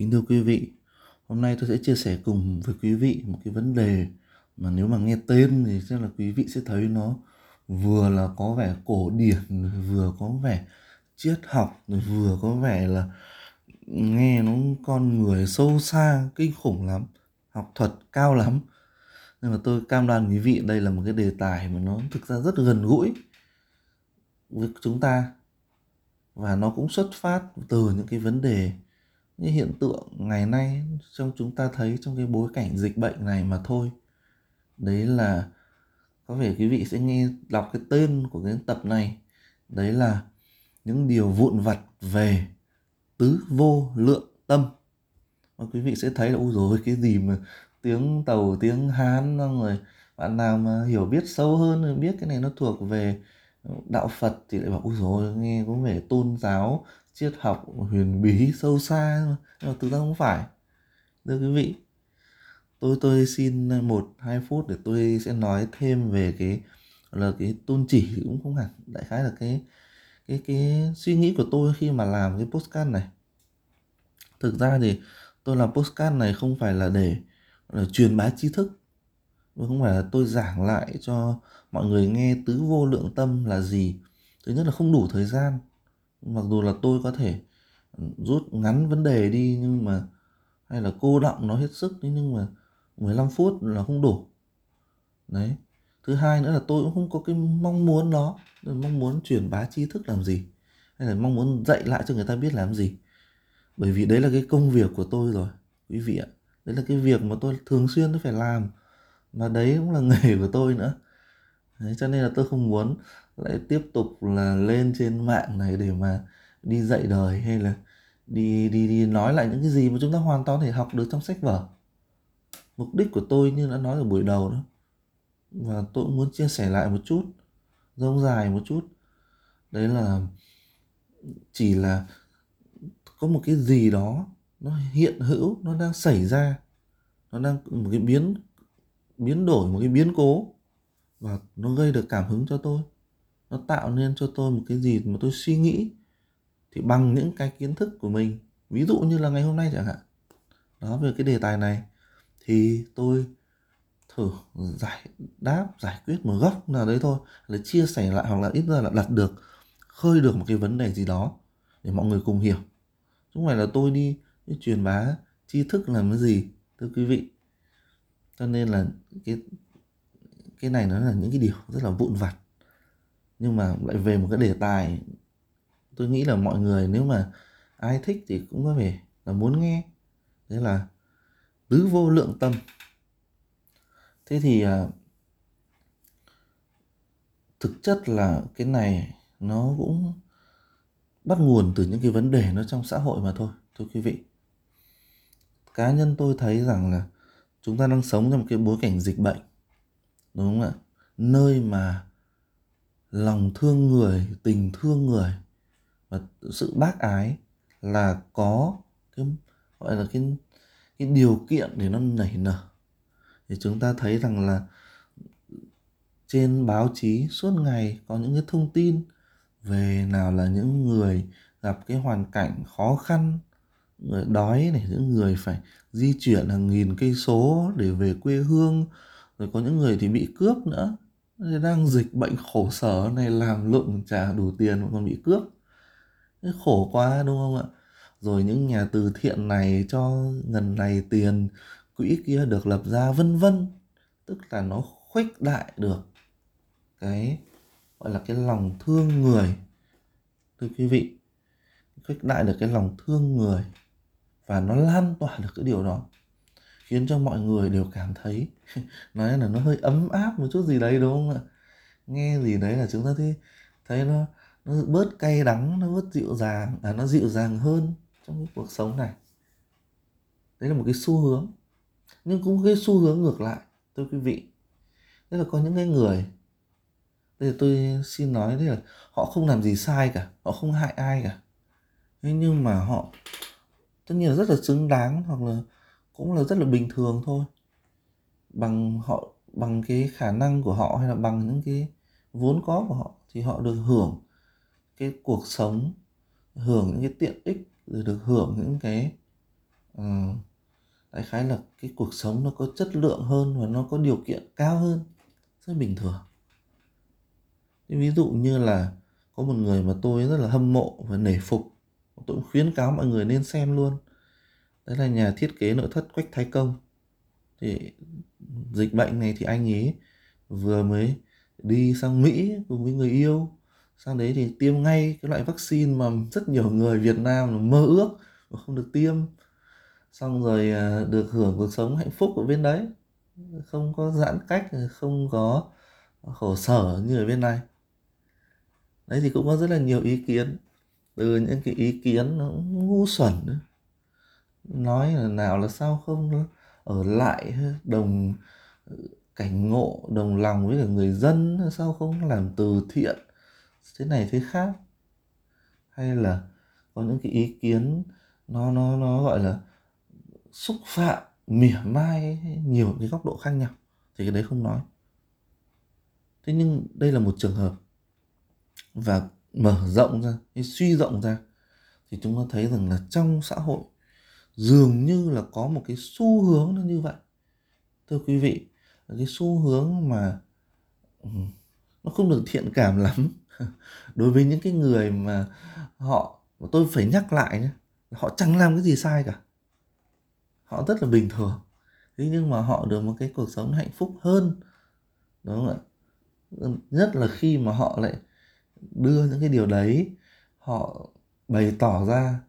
Kính thưa quý vị, hôm nay tôi sẽ chia sẻ cùng với quý vị một cái vấn đề mà nếu mà nghe tên thì chắc là quý vị sẽ thấy nó vừa là có vẻ cổ điển, vừa có vẻ triết học, vừa có vẻ là nghe nó con người sâu xa, kinh khủng lắm, học thuật cao lắm. Nhưng mà tôi cam đoan quý vị đây là một cái đề tài mà nó thực ra rất gần gũi với chúng ta và nó cũng xuất phát từ những cái vấn đề những hiện tượng ngày nay, trong chúng ta thấy trong cái bối cảnh dịch bệnh này mà thôi. Đấy là có vẻ quý vị sẽ nghe đọc cái tên của cái tập này. Đấy là những điều vụn vặt về tứ vô lượng tâm. Và quý vị sẽ thấy là, ôi rồi cái gì mà tiếng tàu, tiếng hán xong rồi bạn nào mà hiểu biết sâu hơn thì biết cái này nó thuộc về đạo phật thì lại bảo, ôi rồi nghe có vẻ tôn giáo triết học huyền bí sâu xa nhưng mà thực ra không phải. Thưa quý vị, tôi tôi xin một, hai phút để tôi sẽ nói thêm về cái là cái tôn chỉ cũng không hẳn. Đại khái là cái cái cái suy nghĩ của tôi khi mà làm cái postcard này. Thực ra thì tôi làm postcard này không phải là để là truyền bá tri thức. Không phải là tôi giảng lại cho mọi người nghe tứ vô lượng tâm là gì. Thứ nhất là không đủ thời gian mặc dù là tôi có thể ừ, rút ngắn vấn đề đi, nhưng mà, hay là cô động nó hết sức nhưng mà 15 phút là không đủ. Đấy. Thứ hai nữa là tôi cũng không có cái mong muốn đó mong muốn truyền bá tri thức làm gì, hay là mong muốn dạy lại cho người ta biết làm gì. Bởi vì đấy là cái công việc của tôi rồi, quý vị ạ. Đấy là cái việc mà tôi thường xuyên tôi phải làm, mà đấy cũng là nghề của tôi nữa đấy, cho nên là tôi không muốn lại tiếp tục là lên trên mạng này để mà đi dạy đời hay là đi đi đi nói lại những cái gì mà chúng ta hoàn toàn thể học được trong sách vở. Mục đích của tôi như đã nói ở buổi đầu đó và tôi cũng muốn chia sẻ lại một chút rông dài một chút. Đấy là chỉ là có một cái gì đó nó hiện hữu nó đang xảy ra nó đang một cái biến biến đổi một cái biến cố và nó gây được cảm hứng cho tôi. Nó tạo nên cho tôi một cái gì mà tôi suy nghĩ thì bằng những cái kiến thức của mình. Ví dụ như là ngày hôm nay chẳng hạn. Đó về cái đề tài này thì tôi thử giải đáp giải quyết một góc nào đấy thôi là chia sẻ lại hoặc là ít ra là đặt được khơi được một cái vấn đề gì đó để mọi người cùng hiểu. Chứ không phải là tôi đi, đi truyền bá tri thức làm cái gì thưa quý vị. Cho nên là cái cái này nó là những cái điều rất là vụn vặt. Nhưng mà lại về một cái đề tài, tôi nghĩ là mọi người nếu mà ai thích thì cũng có thể là muốn nghe. Thế là tứ vô lượng tâm. Thế thì à, thực chất là cái này nó cũng bắt nguồn từ những cái vấn đề nó trong xã hội mà thôi, thưa quý vị. Cá nhân tôi thấy rằng là chúng ta đang sống trong một cái bối cảnh dịch bệnh đúng không ạ? Nơi mà lòng thương người, tình thương người và sự bác ái là có cái, gọi là cái cái điều kiện để nó nảy nở. Thì chúng ta thấy rằng là trên báo chí suốt ngày có những cái thông tin về nào là những người gặp cái hoàn cảnh khó khăn, người đói này, những người phải di chuyển hàng nghìn cây số để về quê hương rồi có những người thì bị cướp nữa. Đang dịch bệnh khổ sở này làm lụng trả đủ tiền mà còn bị cướp. Khổ quá đúng không ạ? Rồi những nhà từ thiện này cho ngần này tiền, quỹ kia được lập ra vân vân. Tức là nó khuếch đại được cái, gọi là cái lòng thương người. Thưa quý vị, khuếch đại được cái lòng thương người và nó lan tỏa được cái điều đó khiến cho mọi người đều cảm thấy nói là nó hơi ấm áp một chút gì đấy, đúng không ạ? Nghe gì đấy là chúng ta thấy thấy nó nó bớt cay đắng, nó bớt dịu dàng à nó dịu dàng hơn trong cái cuộc sống này. Đấy là một cái xu hướng, nhưng cũng cái xu hướng ngược lại, thưa quý vị. Tức là có những cái người đây là tôi xin nói đây là họ không làm gì sai cả, họ không hại ai cả. Thế nhưng mà họ, tất nhiên là rất là xứng đáng hoặc là cũng là rất là bình thường thôi. Bằng họ bằng cái khả năng của họ hay là bằng những cái vốn có của họ thì họ được hưởng cái cuộc sống hưởng những cái tiện ích rồi được hưởng những cái uh, đại khái là cái cuộc sống nó có chất lượng hơn và nó có điều kiện cao hơn. Rất bình thường. Ví dụ như là có một người mà tôi rất là hâm mộ và nể phục tôi cũng khuyến cáo mọi người nên xem luôn đấy là nhà thiết kế nội thất quách thái công. Thì dịch bệnh này thì anh ấy vừa mới đi sang mỹ cùng với người yêu. Sang đấy thì tiêm ngay cái loại vaccine mà rất nhiều người việt nam mơ ước mà không được tiêm. Xong rồi à, được hưởng cuộc sống hạnh phúc ở bên đấy. Không có giãn cách, không có khổ sở như ở bên này. Đấy thì cũng có rất là nhiều ý kiến. Từ những cái ý kiến nó ngu xuẩn nữa nói là nào là sao không ở lại đồng ừ, cảnh ngộ, đồng lòng với cả người dân sao không làm từ thiện? Thế này thế khác. Hay là có những cái ý kiến nó nó nó gọi là xúc phạm, mỉa mai nhiều cái góc độ khác nhau, thì cái đấy không nói. Thế nhưng đây là một trường hợp và mở rộng ra suy rộng ra, thì chúng ta thấy rằng là trong xã hội dường như là có một cái xu hướng nó như vậy. Thưa quý vị, cái xu hướng mà ừ, nó không được thiện cảm lắm. Đối với những cái người mà họ tôi phải nhắc lại nhé họ chẳng làm cái gì sai cả. Họ rất là bình thường. Thế nhưng mà họ được một cái cuộc sống hạnh phúc hơn. Đúng không ạ? Nhất là khi mà họ lại đưa những cái điều đấy, họ bày tỏ ra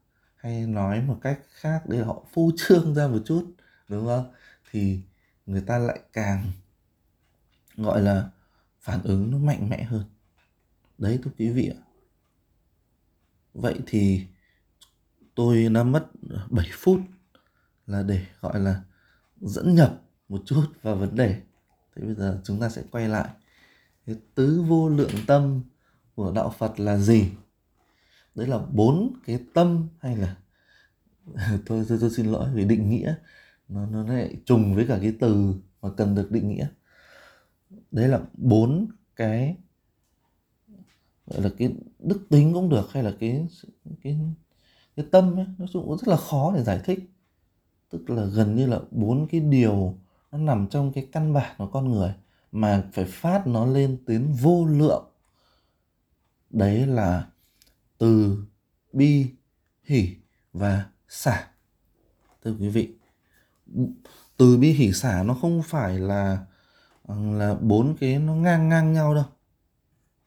hay nói một cách khác để họ phô trương ra một chút, đúng không? Thì người ta lại càng, gọi là, phản ứng nó mạnh mẽ hơn. Đấy thưa quý vị ạ. Vậy thì tôi đã mất 7 phút là để, gọi là, dẫn nhập một chút vào vấn đề. Thế bây giờ chúng ta sẽ quay lại. Cái tứ vô lượng tâm của đạo phật là gì? Đấy là bốn cái tâm hay là tôi, tôi tôi xin lỗi vì định nghĩa. Nó nó lại trùng với cả cái từ mà cần được định nghĩa. Đấy là bốn cái gọi là cái đức tính cũng được hay là cái cái cái tâm ấy. Nó cũng rất là khó để giải thích. Tức là gần như là bốn cái điều nó nằm trong cái căn bản của con người mà phải phát nó lên đến vô lượng. Đấy là từ bi hỷ và xả. Thưa quý vị, từ bi hỷ xả nó không phải là ờ, là bốn cái nó ngang ngang nhau đâu.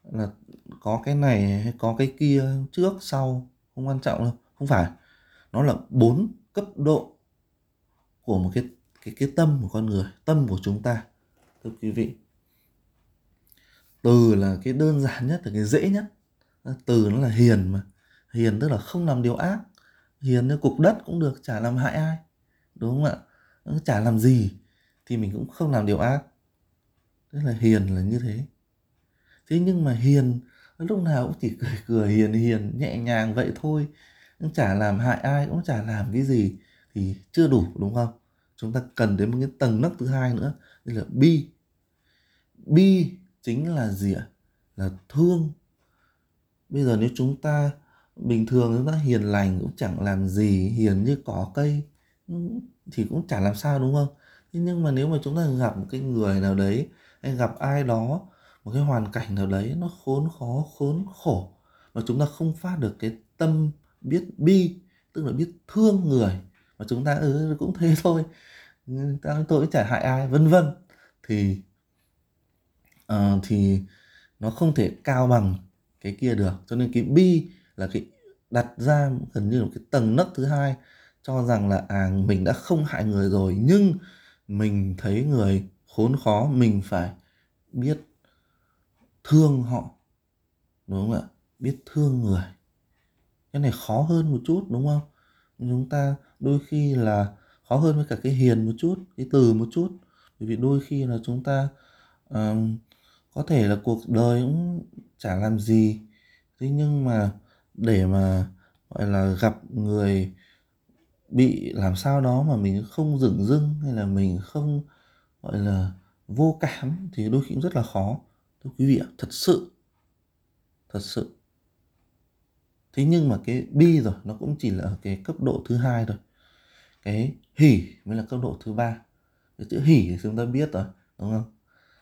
Là có cái này hay có cái kia trước, sau, không quan trọng đâu. Không phải. Nó là bốn cấp độ của một cái cái cái tâm của con người, tâm của chúng ta. Thưa quý vị, từ là cái đơn giản nhất, là cái dễ nhất. Ờ, từ nó là hiền mà. Hiền tức là không làm điều ác. Hiền như cục đất cũng được, chả làm hại ai. Đúng không ạ? Nó chả làm gì thì mình cũng không làm điều ác. Tức là hiền là như thế. Thế nhưng mà hiền, lúc nào cũng chỉ cười cười hiền hiền, nhẹ nhàng vậy thôi. Cũng chả làm hại ai, cũng chả làm cái gì thì chưa đủ, đúng không? Chúng ta cần đến một cái tầng nấc thứ hai nữa, đây là bi. Bi chính là gì ạ? Là thương bây giờ nếu chúng ta bình thường chúng ta hiền lành cũng chẳng làm gì hiền như cỏ cây ừ, thì cũng chả làm sao đúng không? Nhưng mà nếu mà chúng ta gặp một cái người nào đấy hay gặp ai đó một cái hoàn cảnh nào đấy nó khốn khó khốn khổ mà chúng ta không phát được cái tâm biết bi tức là biết thương người mà chúng ta ừ cũng thế thôi ta tôi cũng chả hại ai vân vân thì uh, thì nó không thể cao bằng cái kia được. Cho nên cái bi là cái đặt ra gần như là cái tầng nấc thứ hai cho rằng là à mình đã không hại người rồi nhưng mình thấy người khốn khó mình phải biết thương họ đúng không ạ? Biết thương người. Cái này khó hơn một chút đúng không? Chúng ta đôi khi là khó hơn với cả cái hiền một chút cái từ một chút. Bởi vì đôi khi là chúng ta um, có thể là cuộc đời cũng chả làm gì. Thế nhưng mà để mà, gọi là, gặp người bị làm sao đó mà mình không dửng dưng hay là mình không, gọi là, vô cảm thì đôi khi cũng rất là khó. Thưa quý vị ạ, thật sự thật sự. Thế nhưng mà cái bi rồi, nó cũng chỉ là ở cái cấp độ thứ hai thôi. Cái hỉ mới là cấp độ thứ ba. Cái chữ hỉ thì chúng ta biết rồi, đúng không?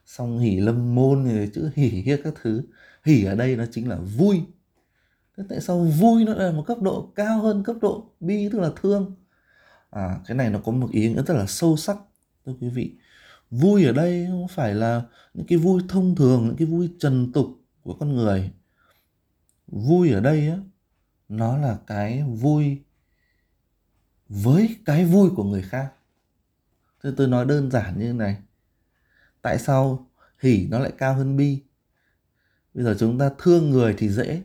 Xong hỉ lâm môn rồi chữ hỉ hết các thứ. Hỉ ở đây nó chính là vui. Thế tại sao vui nó là một cấp độ cao hơn cấp độ bi tức là thương? À cái này nó có một ý nghĩa rất là sâu sắc, thưa quý vị. Vui ở đây không phải là những cái vui thông thường, những cái vui trần tục của con người. Vui ở đây á, nó là cái vui với cái vui của người khác. Thế tôi nói đơn giản như thế này tại sao hỉ nó lại cao hơn bi? Bây giờ chúng ta thương người thì dễ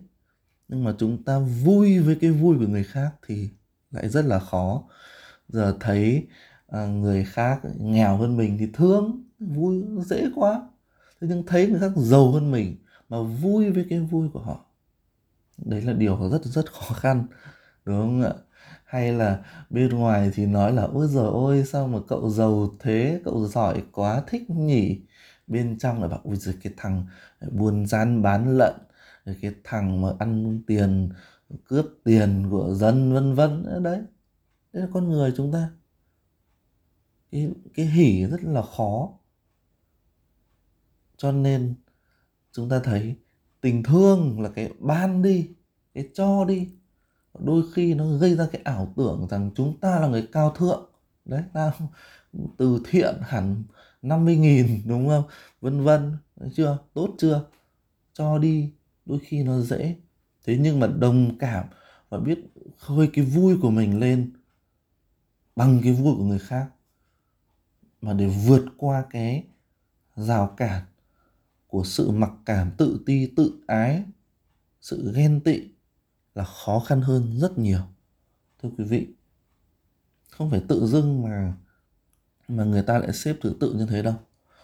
nhưng mà chúng ta vui với cái vui của người khác thì lại rất là khó. Giờ thấy à, người khác nghèo hơn mình thì thương vui dễ quá. Thế nhưng thấy người khác giàu hơn mình mà vui với cái vui của họ đấy là điều rất rất khó khăn đúng không ạ? Hay là bên ngoài thì nói là, ôi giời ôi sao mà cậu giàu thế? Cậu giỏi quá, thích nhỉ? Bên trong là bảo, ôi giời, cái thằng buôn gian bán lận, cái thằng mà ăn tiền, cướp tiền của dân, vân vân. Đấy đấy là con người chúng ta. Cái cái hỉ rất là khó. Cho nên chúng ta thấy tình thương là cái ban đi, cái cho đi đôi khi nó gây ra cái ảo tưởng rằng chúng ta là người cao thượng. Đấy, ta từ thiện hẳn 50 nghìn, đúng không? Vân vân đấy chưa? Tốt chưa? Cho đi, đôi khi nó dễ. Thế nhưng mà đồng cảm và biết khơi cái vui của mình lên bằng cái vui của người khác. Mà để vượt qua cái rào cản của sự mặc cảm tự ti, tự ái, sự ghen tị là khó khăn hơn rất nhiều. Thưa quý vị, không phải tự dưng mà mà người ta lại xếp thứ tự như thế đâu.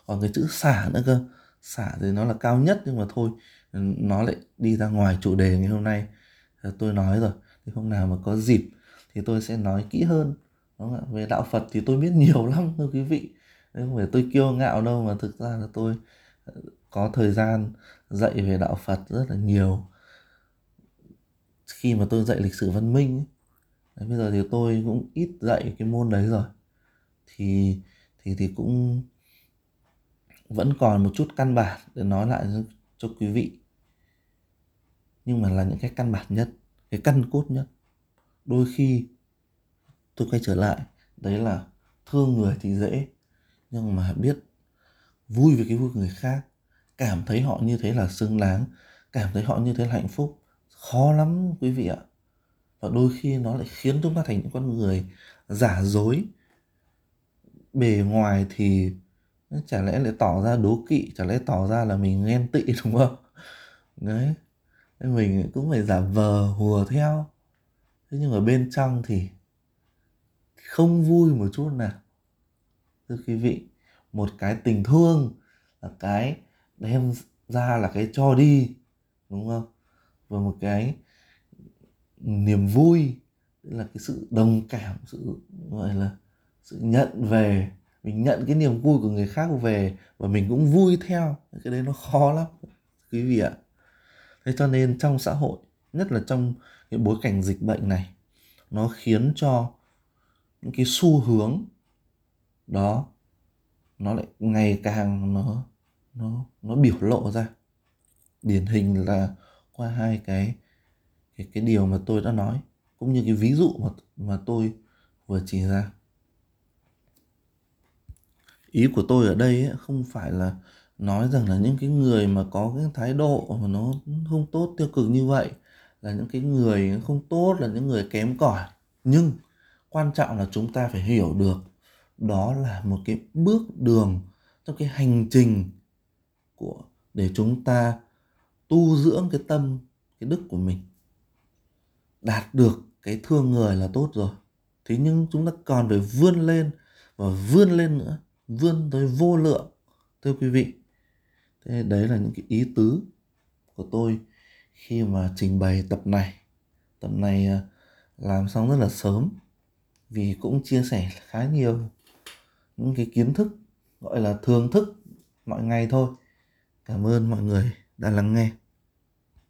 Còn cái chữ xả nữa cơ. Xả thì nó là cao nhất nhưng mà thôi, nó lại đi ra ngoài chủ đề ngày hôm nay. Ờ, tôi nói rồi, thì hôm nào mà có dịp thì tôi sẽ nói kỹ hơn. Đúng không? về đạo Phật thì tôi biết nhiều lắm, thưa quý vị. Đấy không phải tôi kiêu ngạo đâu mà thực ra là tôi ờ, có thời gian dạy về đạo Phật rất là nhiều khi mà tôi dạy lịch sử văn minh ấy, đấy, bây giờ thì tôi cũng ít dạy cái môn đấy rồi. Thì thì thì cũng vẫn còn một chút căn bản để nói lại cho, cho quý vị. Nhưng mà là những cái căn bản nhất cái căn cốt nhất. Đôi khi tôi quay trở lại đấy là thương người thì dễ nhưng mà biết vui vì cái vui của người khác cảm thấy họ như thế là xứng đáng cảm thấy họ như thế là hạnh phúc khó lắm, quý vị ạ. Và đôi khi nó lại khiến chúng ta thành những con người giả dối. Bề ngoài thì chả lẽ lại tỏ ra đố kỵ, chả lẽ tỏ ra là mình ghen tị, đúng không? Đấy. Mình cũng phải giả vờ, hùa theo. Thế nhưng ở bên trong thì không vui một chút nào. Thưa quý vị, một cái tình thương là cái đem ra là cái cho đi, đúng không? Và một cái niềm vui là cái sự đồng cảm, sự, gọi là, sự nhận về, mình nhận cái niềm vui của người khác về và mình cũng vui theo. Cái đấy nó khó lắm, quý vị ạ. Thế cho nên trong xã hội, nhất là trong cái bối cảnh dịch bệnh này, nó khiến cho những cái xu hướng đó, nó lại ngày càng nó nó nó biểu lộ ra. Điển hình là qua hai cái cái cái điều mà tôi đã nói cũng như cái ví dụ mà mà tôi vừa chỉ ra. Ý của tôi ở đây ấy, không phải là nói rằng là những cái người mà có cái thái độ mà nó không tốt tiêu cực như vậy là những cái người không tốt là những người kém cỏi. Nhưng quan trọng là chúng ta phải hiểu được đó là một cái bước đường trong cái hành trình của để chúng ta tu dưỡng cái tâm, cái đức của mình. Đạt được cái thương người là tốt rồi. Thế nhưng chúng ta còn phải vươn lên và vươn lên nữa. Vươn tới vô lượng, thưa quý vị. Thế đấy là những cái ý tứ của tôi khi mà trình bày tập này. Tập này à, làm xong rất là sớm vì cũng chia sẻ khá nhiều những cái kiến thức, gọi là thường thức mọi ngày thôi. Cảm ơn mọi người đã lắng nghe.